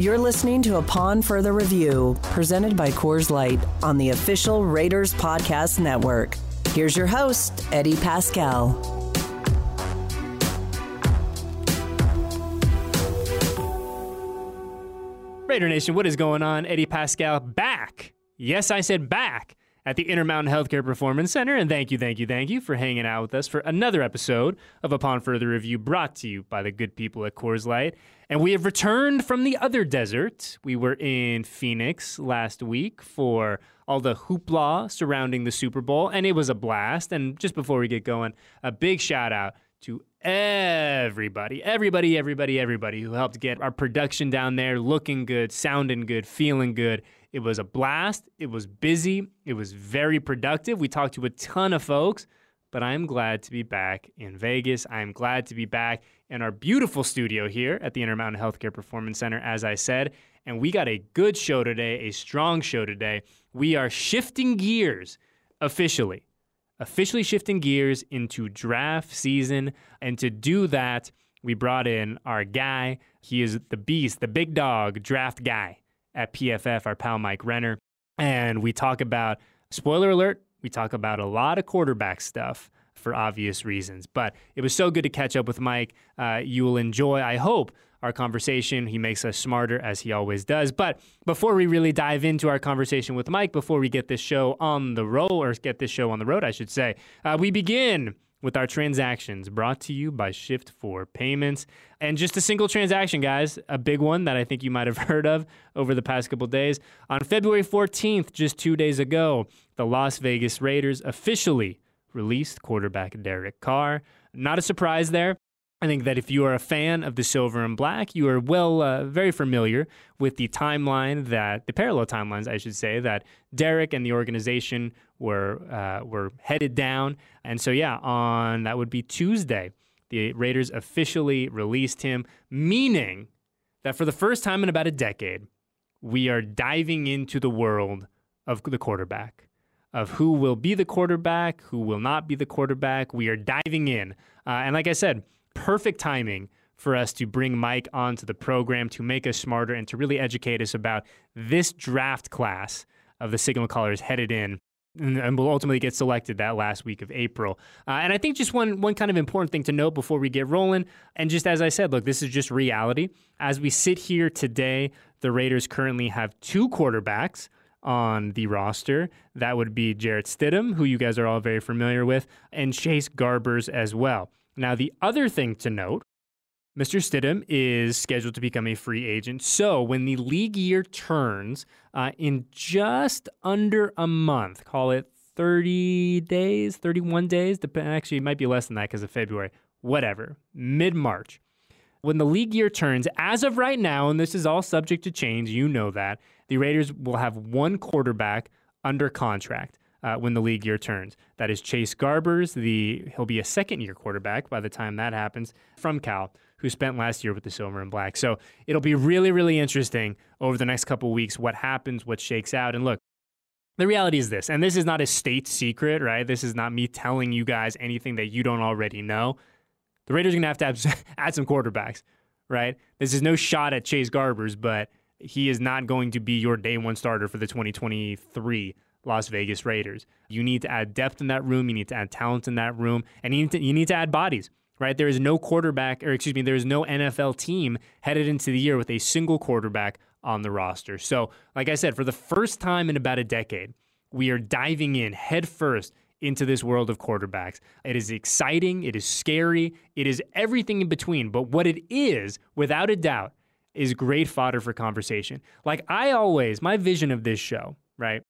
You're listening to Upon Further Review, presented by Coors Light on the official Raiders Podcast Network. Here's your host, Eddie Paskal. Raider Nation, what is going on? Eddie Paskal back. Yes, I said back at the Intermountain Healthcare Performance Center. And thank you, thank you, thank you for hanging out with us for another episode of Upon Further Review brought to you by the good people at Coors Light. And we have returned from the other desert. We were in Phoenix last week for all the hoopla surrounding the Super Bowl, and it was a blast. And just before we get going, a big shout out to everybody, everybody, everybody, everybody who helped get our production down there looking good, sounding good, feeling good. It was a blast. It was busy. It was very productive. We talked to a ton of folks, but I'm glad to be back in Vegas. I'm glad to be back in our beautiful studio here at the Intermountain Healthcare Performance Center, as I said. And we got a good show today, a strong show today. We are shifting gears officially officially shifting gears into draft season. And to do that, we brought in our guy. He is the beast, the big dog draft guy at PFF, our pal Mike Renner. And we talk about, spoiler alert, we talk about a lot of quarterback stuff for obvious reasons. But it was so good to catch up with Mike. Uh, you will enjoy, I hope, our conversation. He makes us smarter as he always does. But before we really dive into our conversation with Mike, before we get this show on the road, or get this show on the road, I should say, uh, we begin with our transactions brought to you by Shift 4 Payments. And just a single transaction, guys, a big one that I think you might have heard of over the past couple days. On February 14th, just two days ago, the Las Vegas Raiders officially released quarterback Derek Carr. Not a surprise there. I think that if you are a fan of the silver and black, you are well, uh, very familiar with the timeline that the parallel timelines, I should say, that Derek and the organization were uh, were headed down. And so, yeah, on that would be Tuesday, the Raiders officially released him, meaning that for the first time in about a decade, we are diving into the world of the quarterback of who will be the quarterback, who will not be the quarterback. We are diving in. Uh, and like I said, perfect timing for us to bring Mike onto the program to make us smarter and to really educate us about this draft class of the signal callers headed in and will ultimately get selected that last week of April. Uh, and I think just one one kind of important thing to note before we get rolling, and just as I said, look, this is just reality. As we sit here today, the Raiders currently have two quarterbacks on the roster. That would be Jarrett Stidham, who you guys are all very familiar with, and Chase Garbers as well. Now, the other thing to note Mr. Stidham is scheduled to become a free agent. So when the league year turns uh, in just under a month, call it 30 days, 31 days, actually, it might be less than that because of February, whatever, mid March. When the league year turns, as of right now, and this is all subject to change, you know that, the Raiders will have one quarterback under contract. Uh, when the league year turns. That is Chase Garbers. The he'll be a second year quarterback by the time that happens from Cal, who spent last year with the Silver and Black. So it'll be really, really interesting over the next couple weeks what happens, what shakes out. And look, the reality is this, and this is not a state secret, right? This is not me telling you guys anything that you don't already know. The Raiders are gonna have to add some quarterbacks, right? This is no shot at Chase Garbers, but he is not going to be your day one starter for the 2023 Las Vegas Raiders. You need to add depth in that room. You need to add talent in that room, and you need to, you need to add bodies. Right? There is no quarterback, or excuse me, there is no NFL team headed into the year with a single quarterback on the roster. So, like I said, for the first time in about a decade, we are diving in head first into this world of quarterbacks. It is exciting, it is scary, it is everything in between. But what it is, without a doubt, is great fodder for conversation. Like I always, my vision of this show, right?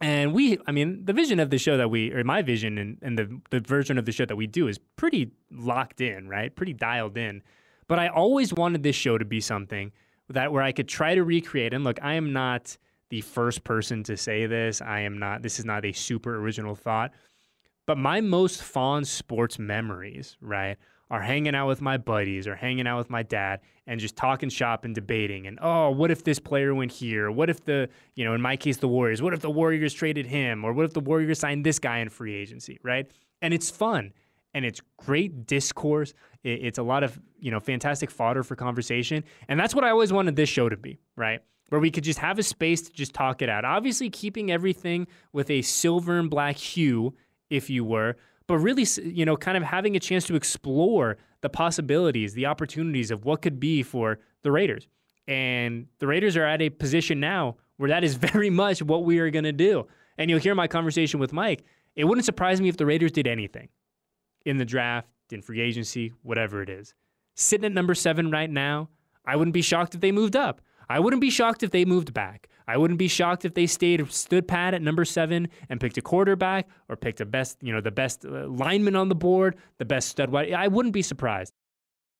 And we, I mean, the vision of the show that we, or my vision and, and the, the version of the show that we do is pretty locked in, right? Pretty dialed in. But I always wanted this show to be something that where I could try to recreate. And look, I am not the first person to say this. I am not, this is not a super original thought. But my most fond sports memories, right, are hanging out with my buddies or hanging out with my dad and just talking shop and debating and oh what if this player went here? What if the you know in my case the warriors? What if the warriors traded him? Or what if the warriors signed this guy in free agency? Right? And it's fun and it's great discourse. It's a lot of you know fantastic fodder for conversation. And that's what i always wanted this show to be right? Where we could just have a space to just talk it out. Obviously keeping everything with a silver and black hue if you were but really, you know, kind of having a chance to explore the possibilities, the opportunities of what could be for the Raiders. And the Raiders are at a position now where that is very much what we are going to do. And you'll hear my conversation with Mike. It wouldn't surprise me if the Raiders did anything in the draft, in free agency, whatever it is. Sitting at number seven right now, I wouldn't be shocked if they moved up. I wouldn't be shocked if they moved back. I wouldn't be shocked if they stayed stood pat at number seven and picked a quarterback or picked a best, you know, the best uh, lineman on the board, the best stud wide. I wouldn't be surprised.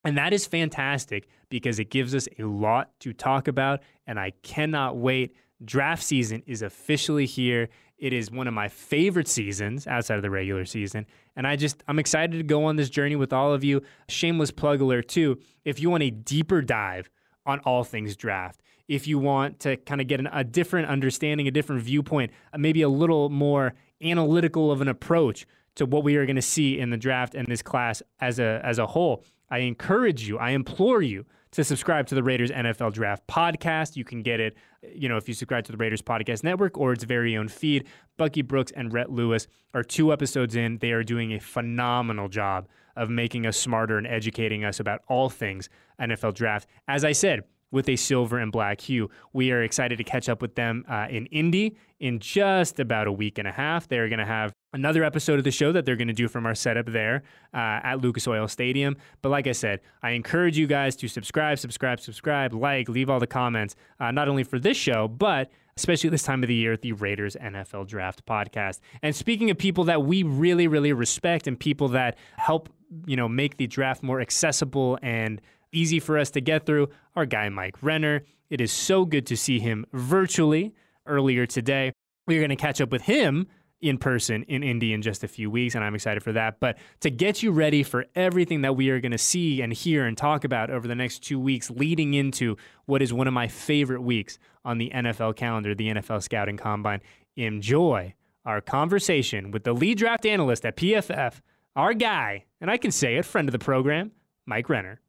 And that is fantastic because it gives us a lot to talk about. And I cannot wait. Draft season is officially here. It is one of my favorite seasons outside of the regular season. And I just, I'm excited to go on this journey with all of you. Shameless plug alert, too. If you want a deeper dive on all things draft. If you want to kind of get an, a different understanding, a different viewpoint, uh, maybe a little more analytical of an approach to what we are going to see in the draft and this class as a as a whole, I encourage you, I implore you to subscribe to the Raiders NFL Draft podcast. You can get it, you know, if you subscribe to the Raiders Podcast Network or its very own feed. Bucky Brooks and Rhett Lewis are two episodes in. They are doing a phenomenal job of making us smarter and educating us about all things NFL draft. As I said, with a silver and black hue. We are excited to catch up with them uh, in Indy in just about a week and a half. They're going to have another episode of the show that they're going to do from our setup there uh, at Lucas Oil Stadium. But like I said, I encourage you guys to subscribe, subscribe, subscribe, like, leave all the comments, uh, not only for this show, but especially this time of the year, the Raiders NFL Draft Podcast. And speaking of people that we really, really respect and people that help, you know, make the draft more accessible and easy for us to get through, our guy Mike Renner. It is so good to see him virtually earlier today. We are going to catch up with him in person in Indy in just a few weeks, and I'm excited for that. But to get you ready for everything that we are going to see and hear and talk about over the next two weeks, leading into what is one of my favorite weeks on the NFL calendar, the NFL Scouting Combine, enjoy our conversation with the lead draft analyst at PFF, our guy, and I can say it, friend of the program, Mike Renner.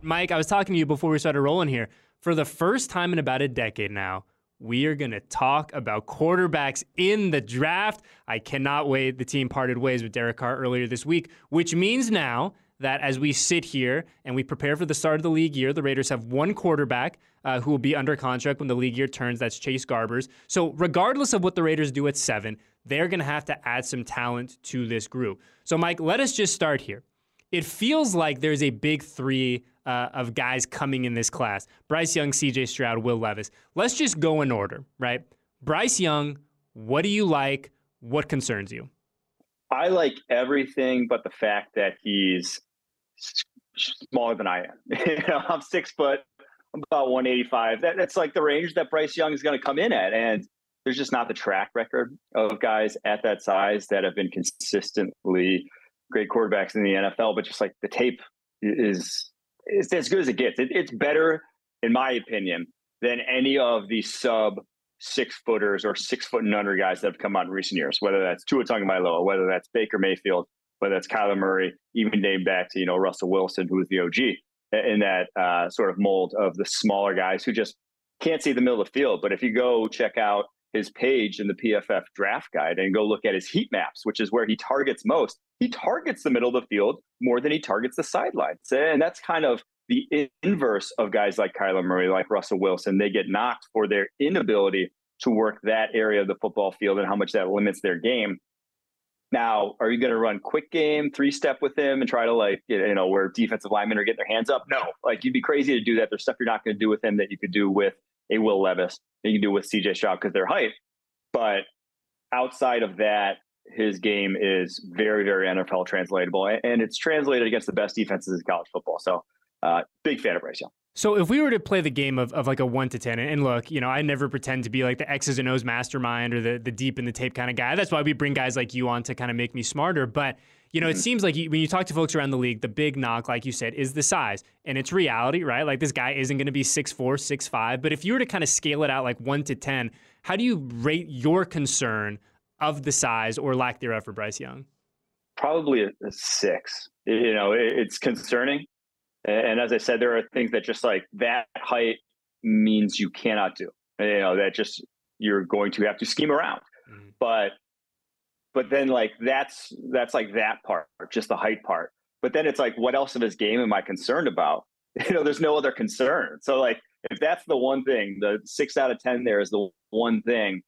Mike, I was talking to you before we started rolling here. For the first time in about a decade now, we are going to talk about quarterbacks in the draft. I cannot wait. The team parted ways with Derek Carr earlier this week, which means now that as we sit here and we prepare for the start of the league year, the Raiders have one quarterback uh, who will be under contract when the league year turns. That's Chase Garbers. So, regardless of what the Raiders do at seven, they're going to have to add some talent to this group. So, Mike, let us just start here. It feels like there's a big three uh, of guys coming in this class Bryce Young, CJ Stroud, Will Levis. Let's just go in order, right? Bryce Young, what do you like? What concerns you? I like everything but the fact that he's smaller than I am. you know, I'm six foot, I'm about 185. That, that's like the range that Bryce Young is going to come in at. And there's just not the track record of guys at that size that have been consistently great quarterbacks in the NFL. But just like the tape is it's as good as it gets. It, it's better, in my opinion, than any of the sub six footers or six foot and under guys that have come out in recent years, whether that's Tua Tagovailoa, whether that's Baker Mayfield, whether that's Kyler Murray, even named back to, you know, Russell Wilson, who was the OG in that uh, sort of mold of the smaller guys who just can't see the middle of the field. But if you go check out his page in the PFF draft guide and go look at his heat maps, which is where he targets most, he targets the middle of the field more than he targets the sidelines. And that's kind of the inverse of guys like Kyler Murray, like Russell Wilson. They get knocked for their inability to work that area of the football field and how much that limits their game. Now, are you going to run quick game, three step with him and try to like, you know, where defensive linemen are getting their hands up? No, like you'd be crazy to do that. There's stuff you're not going to do with him that you could do with a Will Levis, you can do with CJ Stroud because their height. But outside of that, his game is very, very NFL translatable, and it's translated against the best defenses in college football. So, uh, big fan of Bryce Young. So if we were to play the game of, of like a one to ten, and look, you know, I never pretend to be like the X's and O's mastermind or the the deep in the tape kind of guy. That's why we bring guys like you on to kind of make me smarter. But you know, mm-hmm. it seems like you, when you talk to folks around the league, the big knock, like you said, is the size, and it's reality, right? Like this guy isn't going to be six four, six five. But if you were to kind of scale it out like one to ten, how do you rate your concern of the size or lack thereof for Bryce Young? Probably a, a six. You know, it, it's concerning and as I said, there are things that just like that height means you cannot do. You know, that just you're going to have to scheme around. Mm-hmm. But but then like that's that's like that part, just the height part. But then it's like, what else of his game am I concerned about? You know, there's no other concern. So like if that's the one thing, the six out of ten there is the one thing.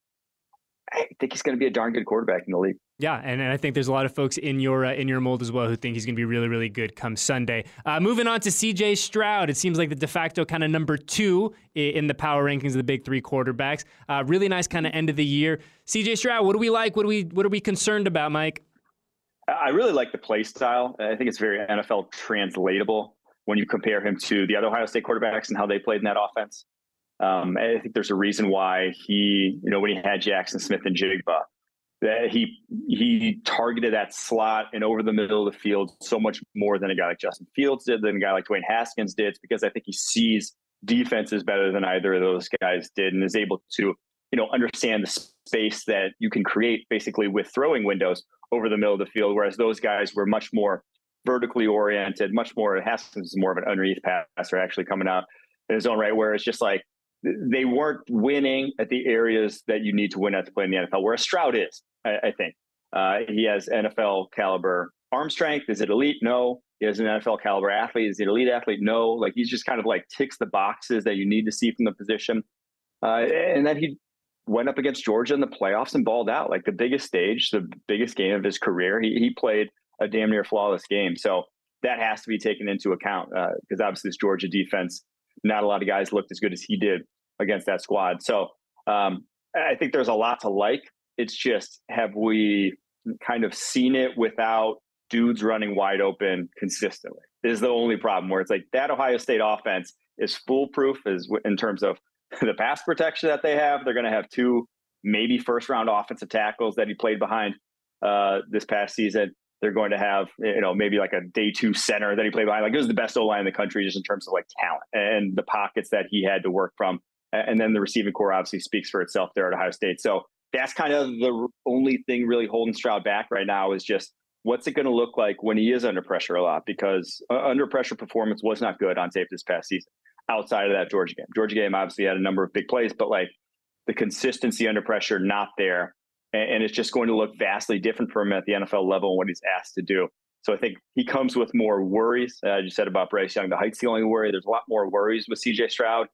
I think he's going to be a darn good quarterback in the league. Yeah, and, and I think there's a lot of folks in your uh, in your mold as well who think he's going to be really really good come Sunday. Uh, moving on to C.J. Stroud, it seems like the de facto kind of number two in the power rankings of the big three quarterbacks. Uh, really nice kind of end of the year. C.J. Stroud, what do we like? What do we what are we concerned about, Mike? I really like the play style. I think it's very NFL translatable when you compare him to the other Ohio State quarterbacks and how they played in that offense. Um, I think there's a reason why he, you know, when he had Jaxon Smith-Njigba that he he targeted that slot and over the middle of the field so much more than a guy like Justin Fields did, than a guy like Dwayne Haskins did, it's because I think he sees defenses better than either of those guys did and is able to, you know, understand the space that you can create basically with throwing windows over the middle of the field, whereas those guys were much more vertically oriented, much more Haskins is more of an underneath passer actually coming out in his own right, where it's just like they weren't winning at the areas that you need to win at to play in the NFL, whereas Stroud is, I, I think. Uh, he has NFL caliber arm strength. Is it elite? No. He has an NFL caliber athlete. Is he an elite athlete? No. Like he's just kind of like ticks the boxes that you need to see from the position. Uh, and then he went up against Georgia in the playoffs and balled out like the biggest stage, the biggest game of his career. He, he played a damn near flawless game. So that has to be taken into account because uh, obviously this Georgia defense, not a lot of guys looked as good as he did against that squad. So um, I think there's a lot to like. It's just have we kind of seen it without dudes running wide open consistently? Is the only problem where it's like that Ohio State offense is foolproof is in terms of the pass protection that they have. They're going to have two maybe first round offensive tackles that he played behind uh, this past season. They're going to have, you know, maybe like a day two center that he played behind. Like it was the best O line in the country just in terms of like talent and the pockets that he had to work from and then the receiving corps obviously speaks for itself there at Ohio State. So that's kind of the only thing really holding Stroud back right now is just what's it going to look like when he is under pressure a lot because uh, under pressure performance was not good on tape this past season outside of that Georgia game. Georgia game obviously had a number of big plays, but like the consistency under pressure not there, and, and it's just going to look vastly different for him at the NFL level and what he's asked to do. So I think he comes with more worries. Uh, you said about Bryce Young, the height's the only worry. There's a lot more worries with CJ Stroud.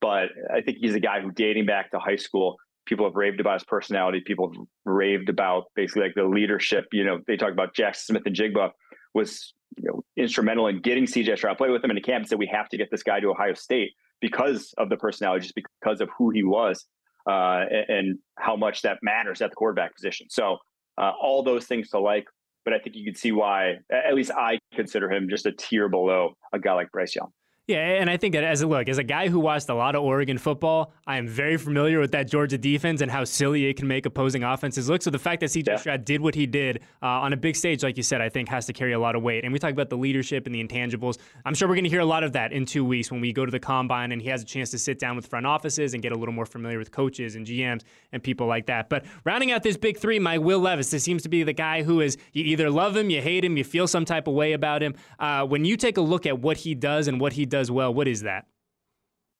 But I think he's a guy who, dating back to high school, people have raved about his personality. People have raved about basically like the leadership. You know, they talk about Jaxon Smith-Njigba was you know, instrumental in getting CJ Stroud play with him in the camp and said we have to get this guy to Ohio State because of the personality, just because of who he was uh, and, how much that matters at the quarterback position. So uh, all those things to like, but I think you can see why, at least I consider him just a tier below a guy like Bryce Young. Yeah, and I think that as a look, as a guy who watched a lot of Oregon football, I am very familiar with that Georgia defense and how silly it can make opposing offenses look. So the fact that CJ yeah. Stroud did what he did uh, on a big stage, like you said, I think has to carry a lot of weight. And we talk about the leadership and the intangibles. I'm sure we're going to hear a lot of that in two weeks when we go to the combine and he has a chance to sit down with front offices and get a little more familiar with coaches and GMs and people like that. But rounding out this big three, my Will Levis, this seems to be the guy who is you either love him, you hate him, you feel some type of way about him. Uh, when you take a look at what he does and what he does well, what is that?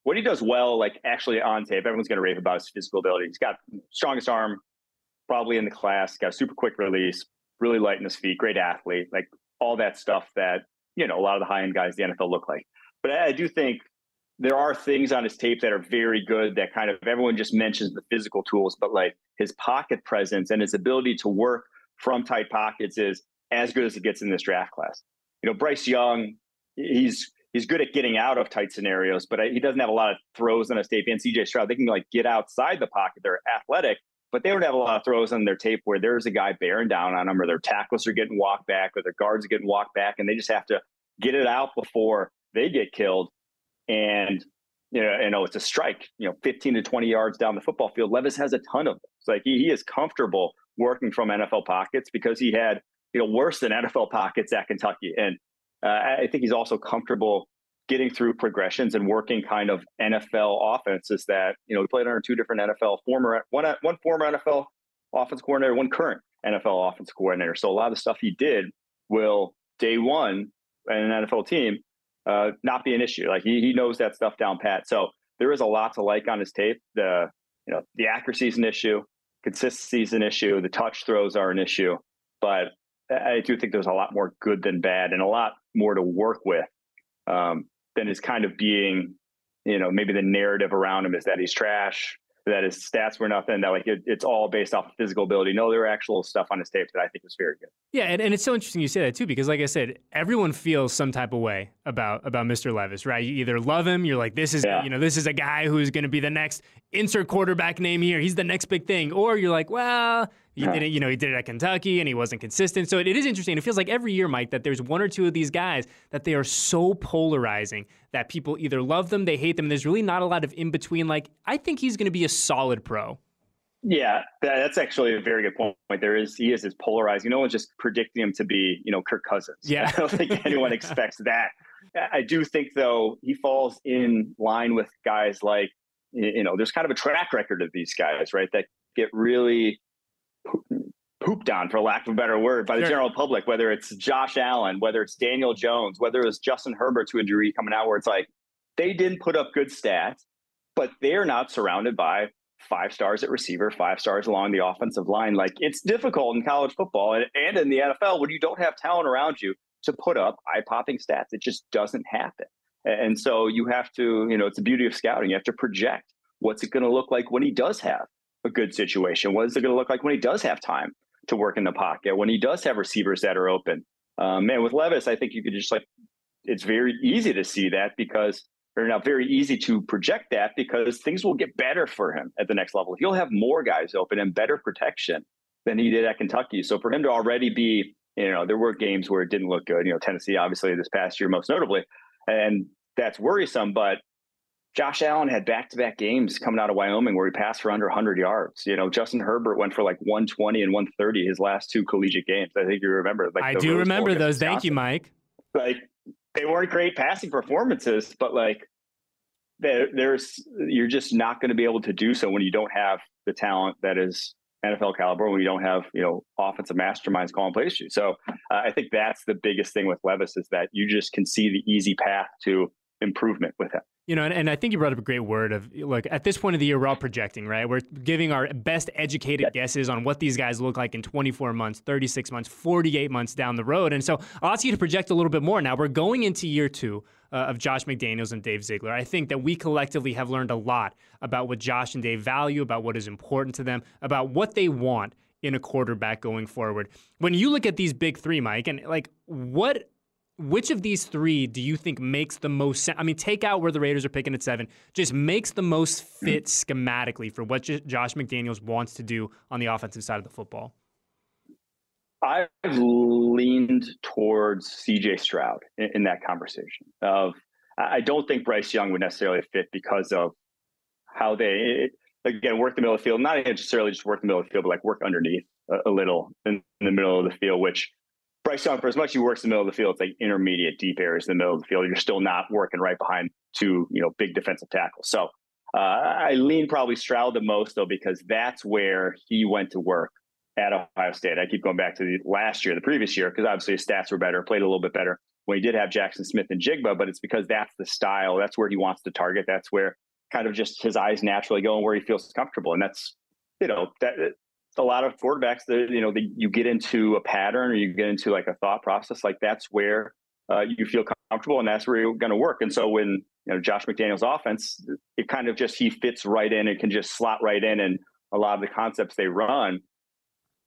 what he does well, like actually on tape, everyone's going to rave about his physical ability. He's got strongest arm, probably in the class. Got a super quick release, really light in his feet, great athlete, like all that stuff that you know a lot of the high end guys the NFL look like. But I do think there are things on his tape that are very good. That kind of everyone just mentions the physical tools, but like his pocket presence and his ability to work from tight pockets is as good as it gets in this draft class. You know, Bryce Young, he's he's good at getting out of tight scenarios, but uh, he doesn't have a lot of throws on a state. And CJ Stroud, they can like get outside the pocket. They're athletic, but they don't have a lot of throws on their tape where there's a guy bearing down on them, or their tackles are getting walked back, or their guards are getting walked back, and they just have to get it out before they get killed. And you know, you know, it's a strike, you know, 15 to 20 yards down the football field. Levis has a ton of them. It's like he, he is comfortable working from NFL pockets because he had, you know, worse than NFL pockets at Kentucky. And uh, I think he's also comfortable getting through progressions and working kind of NFL offenses that, you know, he played under two different NFL former, one, one former NFL offense coordinator, one current NFL offense coordinator. So a lot of the stuff he did will day one in an NFL team uh, not be an issue. Like he, he knows that stuff down pat. So there is a lot to like on his tape. The you know the accuracy is an issue, consistency is an issue, the touch throws are an issue, but I do think there's a lot more good than bad and a lot more to work with um, than is kind of being you know maybe the narrative around him is that he's trash that his stats were nothing. That like it, it's all based off of physical ability. No, there are actual stuff on his tape that I think was very good. Yeah, and, and it's so interesting you say that too because, like I said, everyone feels some type of way about about Mr. Levis, right? You either love him, you're like, this is yeah. you know this is a guy who's going to be the next insert quarterback name here. He's the next big thing, or you're like, well, he did it, you know, he did it at Kentucky and he wasn't consistent. So it, it is interesting. It feels like every year, Mike, that there's one or two of these guys that they are so polarizing that people either love them, they hate them. There's really not a lot of in between. Like, I think he's going to be a solid pro. Yeah, that's actually a very good point. There is he is as polarizing. No one's just predicting him to be, you know, Kirk Cousins. Yeah, I don't think anyone expects that. I do think though he falls in line with guys like, you know, there's kind of a track record of these guys, right? That get really pooped on, for lack of a better word, by the sure. general public, whether it's Josh Allen, whether it's Daniel Jones, whether it's Justin Herbert to a degree coming out, where it's like they didn't put up good stats, but they're not surrounded by five stars at receiver, five stars along the offensive line. Like it's difficult in college football and, and in the NFL when you don't have talent around you to put up eye popping stats. It just doesn't happen. And so you have to, you know, it's the beauty of scouting. You have to project what's it going to look like when he does have a good situation? What is it going to look like when he does have time to work in the pocket? When he does have receivers that are open? Um, man, with Levis, I think you could just like it's very easy to see that because or not very easy to project that because things will get better for him at the next level. He'll have more guys open and better protection than he did at Kentucky. So for him to already be, you know, there were games where it didn't look good. You know, Tennessee obviously this past year most notably, and that's worrisome. But Josh Allen had back-to-back games coming out of Wyoming where he passed for under 100 yards. You know, Justin Herbert went for like 120 and 130 his last two collegiate games. I think you remember. Like I do remember those. Thank you, Mike. Like they weren't great passing performances, but like there's you're just not going to be able to do so when you don't have the talent that is NFL caliber when you don't have you know offensive masterminds calling plays to you. So uh, I think that's the biggest thing with Levis is that you just can see the easy path to improvement with him. You know, and, and, I think you brought up a great word of look, at this point of the year, we're all projecting, right? We're giving our best educated guesses on what these guys look like in 24 months, 36 months, 48 months down the road. And so I'll ask you to project a little bit more now. We're going into year two uh, of Josh McDaniels and Dave Ziegler. I think that we collectively have learned a lot about what Josh and Dave value, about what is important to them, about what they want in a quarterback going forward. When you look at these big three, Mike, and like what which of these three do you think makes the most sense? I mean, take out where the Raiders are picking at seven, just makes the most fit mm. schematically for what Josh McDaniels wants to do on the offensive side of the football? I've leaned towards CJ Stroud in, in that conversation. Of I don't think Bryce Young would necessarily fit because of how they again work the middle of the field, not necessarily just work the middle of the field, but like work underneath a, a little in, in the middle of the field, which Bryce Young, for as much as he works in the middle of the field, it's like intermediate deep areas in the middle of the field. You're still not working right behind two, you know, big defensive tackles. So uh, I lean probably Stroud the most though, because that's where he went to work at Ohio State. I keep going back to the last year, the previous year, because obviously his stats were better, played a little bit better when he did have Jaxon Smith-Njigba, but it's because that's the style. That's where he wants to target. That's where kind of just his eyes naturally go and where he feels comfortable. And that's, you know, that a lot of quarterbacks that you know you get into a pattern or you get into like a thought process like that's where uh, you feel comfortable and that's where you're going to work. And so when you know josh mcdaniels' offense it kind of just he fits right in and can just slot right in and a lot of the concepts they run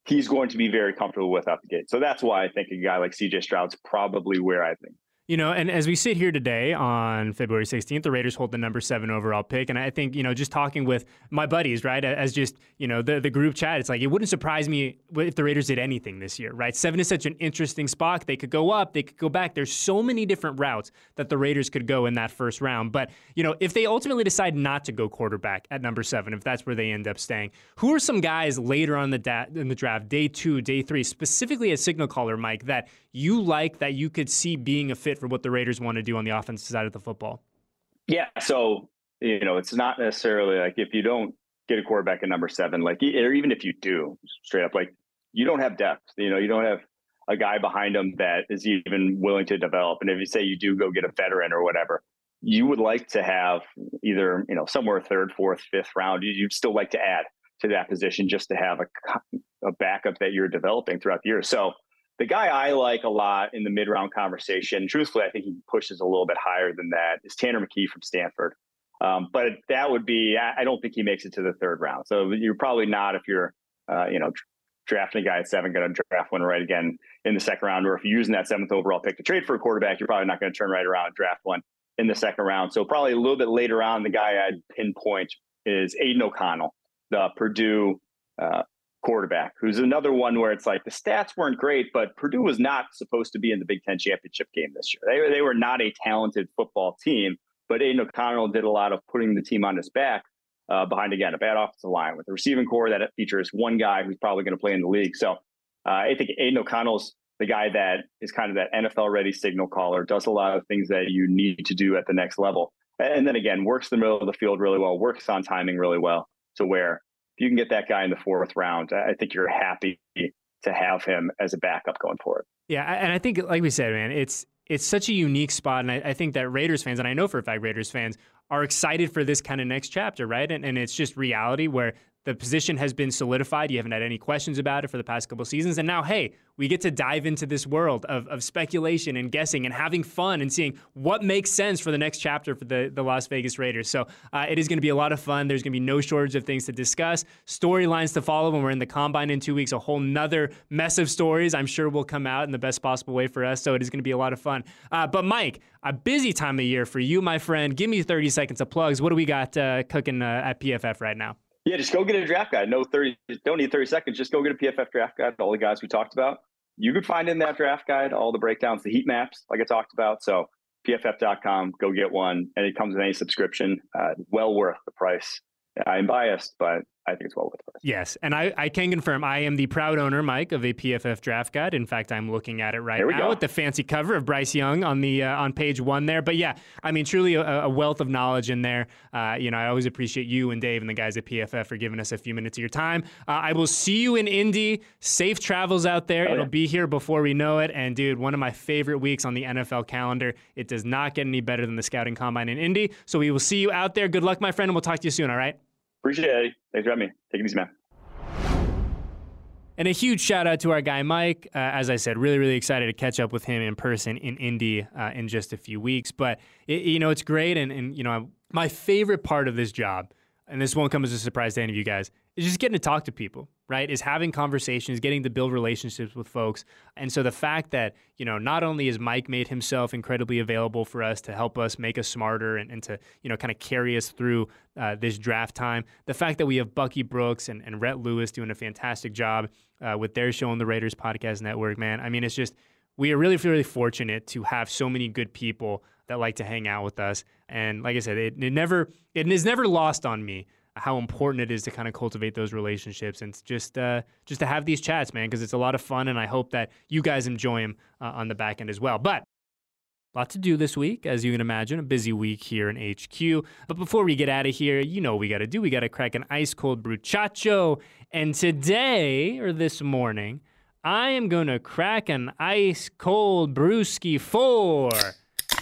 he's going to be very comfortable with out the gate. So that's why i think a guy like cj stroud's probably where i think You know, and as we sit here today on February 16th, the Raiders hold the number seven overall pick. And I think, you know, just talking with my buddies, right, as just, you know, the, the group chat, it's like, it wouldn't surprise me if the Raiders did anything this year, right? Seven is such an interesting spot. They could go up, they could go back. There's so many different routes that the Raiders could go in that first round. But, you know, if they ultimately decide not to go quarterback at number seven, if that's where they end up staying, who are some guys later on the da- in the draft, day two, day three, specifically a signal caller, Mike, that you like that you could see being a fit for what the Raiders want to do on the offensive side of the football? Yeah. So, you know, it's not necessarily like if you don't get a quarterback at number seven, like, or even if you do, straight up, like, you don't have depth. You know, you don't have a guy behind him that is even willing to develop. And if you say you do go get a veteran or whatever, you would like to have either, you know, somewhere third, fourth, fifth round, you'd still like to add to that position just to have a, a backup that you're developing throughout the year. So, the guy I like a lot in the mid round conversation, truthfully, I think he pushes a little bit higher than that, is Tanner McKee from Stanford. Um, but that would be, I don't think he makes it to the third round. So you're probably not, if you're, uh, you know, drafting a guy at seven, going to draft one right again in the second round. Or if you're using that seventh overall pick to trade for a quarterback, you're probably not going to turn right around and draft one in the second round. So probably a little bit later on, the guy I'd pinpoint is Aidan O'Connell, the Purdue uh, quarterback, who's another one where it's like the stats weren't great, but Purdue was not supposed to be in the Big Ten championship game this year. They, they were not a talented football team, but Aidan O'Connell did a lot of putting the team on his back uh, behind, again, a bad offensive line with a receiving corps that features one guy who's probably going to play in the league. So uh, I think Aidan O'Connell's the guy that is kind of that NFL ready signal caller, does a lot of things that you need to do at the next level. And then again, works the middle of the field really well, works on timing really well to where if you can get that guy in the fourth round, I think you're happy to have him as a backup going forward. Yeah, and I think, like we said, man, it's it's such a unique spot, and I, I, think that Raiders fans, and I know for a fact Raiders fans are excited for this kind of next chapter, right? And, and it's just reality where the position has been solidified. You haven't had any questions about it for the past couple seasons. And now, hey, we get to dive into this world of, of speculation and guessing and having fun and seeing what makes sense for the next chapter for the, the Las Vegas Raiders. So uh, it is going to be a lot of fun. There's going to be no shortage of things to discuss, storylines to follow when we're in the combine in two weeks. A whole nother mess of stories I'm sure will come out in the best possible way for us. So it is going to be a lot of fun. Uh, but Mike, a busy time of year for you, my friend. Give me 30 seconds of plugs. What do we got uh, cooking uh, at PFF right now? Yeah, just go get a draft guide. No 30, don't need 30 seconds. Just go get a PFF draft guide, all the guys we talked about. You could find in that draft guide all the breakdowns, the heat maps, like I talked about. So pff.com, go get one. And it comes with any subscription. Uh, well worth the price. I'm biased, but I think it's well worth it. Yes, and I, I can confirm I am the proud owner, Mike, of a PFF draft guide. In fact, I'm looking at it right now go. with the fancy cover of Bryce Young on the uh, on page one there. But yeah, I mean, truly a, a wealth of knowledge in there. Uh, you know, I always appreciate you and Dave and the guys at PFF for giving us a few minutes of your time. Uh, I will see you in Indy. Safe travels out there. Oh, It'll be here before we know it. And dude, one of my favorite weeks on the NFL calendar. It does not get any better than the scouting combine in Indy. So we will see you out there. Good luck, my friend, and we'll talk to you soon. All right. Appreciate it. Thanks for having me. Take it easy, man. And a huge shout out to our guy Mike. Uh, as I said, really, really excited to catch up with him in person in Indy uh, in just a few weeks. But it, you know, it's great, and and you know, my favorite part of this job, and this won't come as a surprise to any of you guys, is just getting to talk to people right? Is having conversations, getting to build relationships with folks. And so the fact that, you know, not only has Mike made himself incredibly available for us to help us make us smarter and, and to, you know, kind of carry us through uh, this draft time, the fact that we have Bucky Brooks and, and Rhett Lewis doing a fantastic job uh, with their show on the Raiders Podcast Network, man. I mean, it's just, we are really, really fortunate to have so many good people that like to hang out with us. And like I said, it, it never, it is never lost on me how important it is to kind of cultivate those relationships and just uh, just to have these chats, man, because it's a lot of fun, and I hope that you guys enjoy them uh, on the back end as well. But lot to do this week, as you can imagine, a busy week here in HQ. But before we get out of here, you know what we got to do. We got to crack an ice cold bruchacho. And today, or this morning, I am going to crack an ice cold brewski for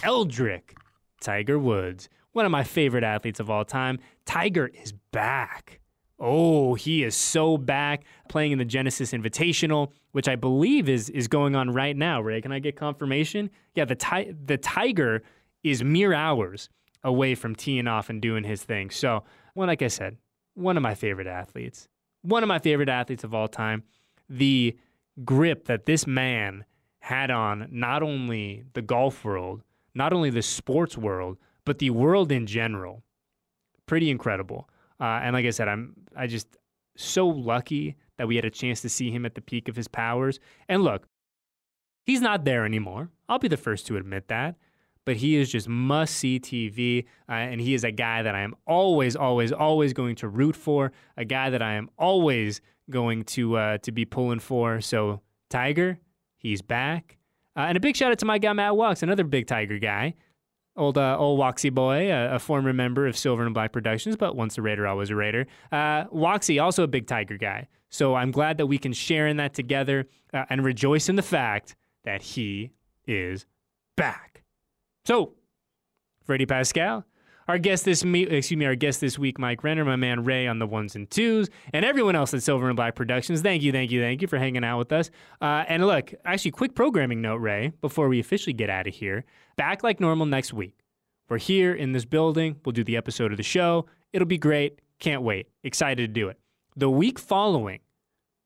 Eldrick Tiger Woods one of my favorite athletes of all time. Tiger is back. Oh, he is so back playing in the Genesis Invitational, which I believe is is going on right now. Ray, can I get confirmation? Yeah, the ti- the Tiger is mere hours away from teeing off and doing his thing. So, well, like I said, one of my favorite athletes, one of my favorite athletes of all time. The grip that this man had on not only the golf world, not only the sports world, but the world in general. Pretty incredible. Uh, and like I said, I'm I just so lucky that we had a chance to see him at the peak of his powers. And look, he's not there anymore. I'll be the first to admit that. But he is just must see TV. Uh, and he is a guy that I am always, always, always going to root for, a guy that I am always going to, uh, to be pulling for. So, Tiger, he's back. Uh, and a big shout out to my guy, Matt Walks, another big Tiger guy. Old uh, old Waxy boy, a, a, former member of Silver and Black Productions, but once a Raider, always a Raider. Uh, Waxy, also a big Tiger guy. So I'm glad that we can share in that together uh, and rejoice in the fact that he is back. So, Freddie Paskal, our guest this me- excuse me, our guest this week, Mike Renner, my man Ray on the ones and twos, and everyone else at Silver and Black Productions. Thank you, thank you, thank you for hanging out with us. Uh, and look, actually, quick programming note, Ray, before we officially get out of here. Back like normal next week. We're here in this building. We'll do the episode of the show. It'll be great. Can't wait. Excited to do it. The week following,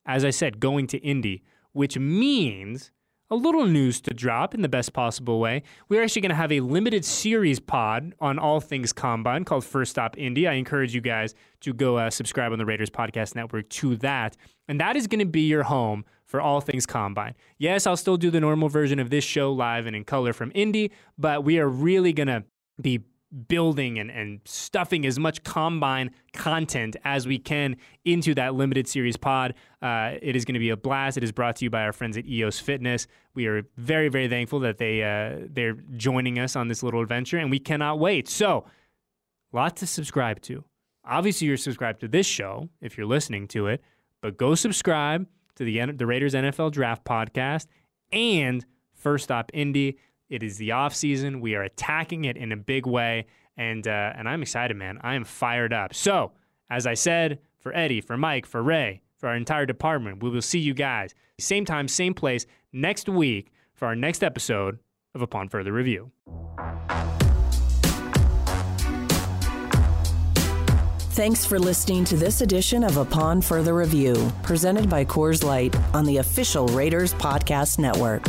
as I said, going to Indy, which means a little news to drop in the best possible way. We're actually going to have a limited series pod on all things combine called First Stop Indy. I encourage you guys to go uh, subscribe on the Raiders Podcast Network to that. And that is going to be your home for all things combine. Yes, I'll still do the normal version of this show live and in color from Indy, but we are really going to be building and, and stuffing as much combine content as we can into that limited series pod. Uh, it is going to be a blast. It is brought to you by our friends at EOS Fitness. We are very, very thankful that they uh, they're joining us on this little adventure, and we cannot wait. So, lot to subscribe to. Obviously, you're subscribed to this show if you're listening to it, but go subscribe to the the Raiders NFL Draft podcast and First Stop Indy. It is the off season. We are attacking it in a big way, and uh, and I'm excited, man. I am fired up. So, as I said, for Eddie, for Mike, for Ray, for our entire department, we will see you guys same time, same place next week for our next episode of Upon Further Review. Thanks for listening to this edition of Upon Further Review, presented by Coors Light on the official Raiders Podcast Network.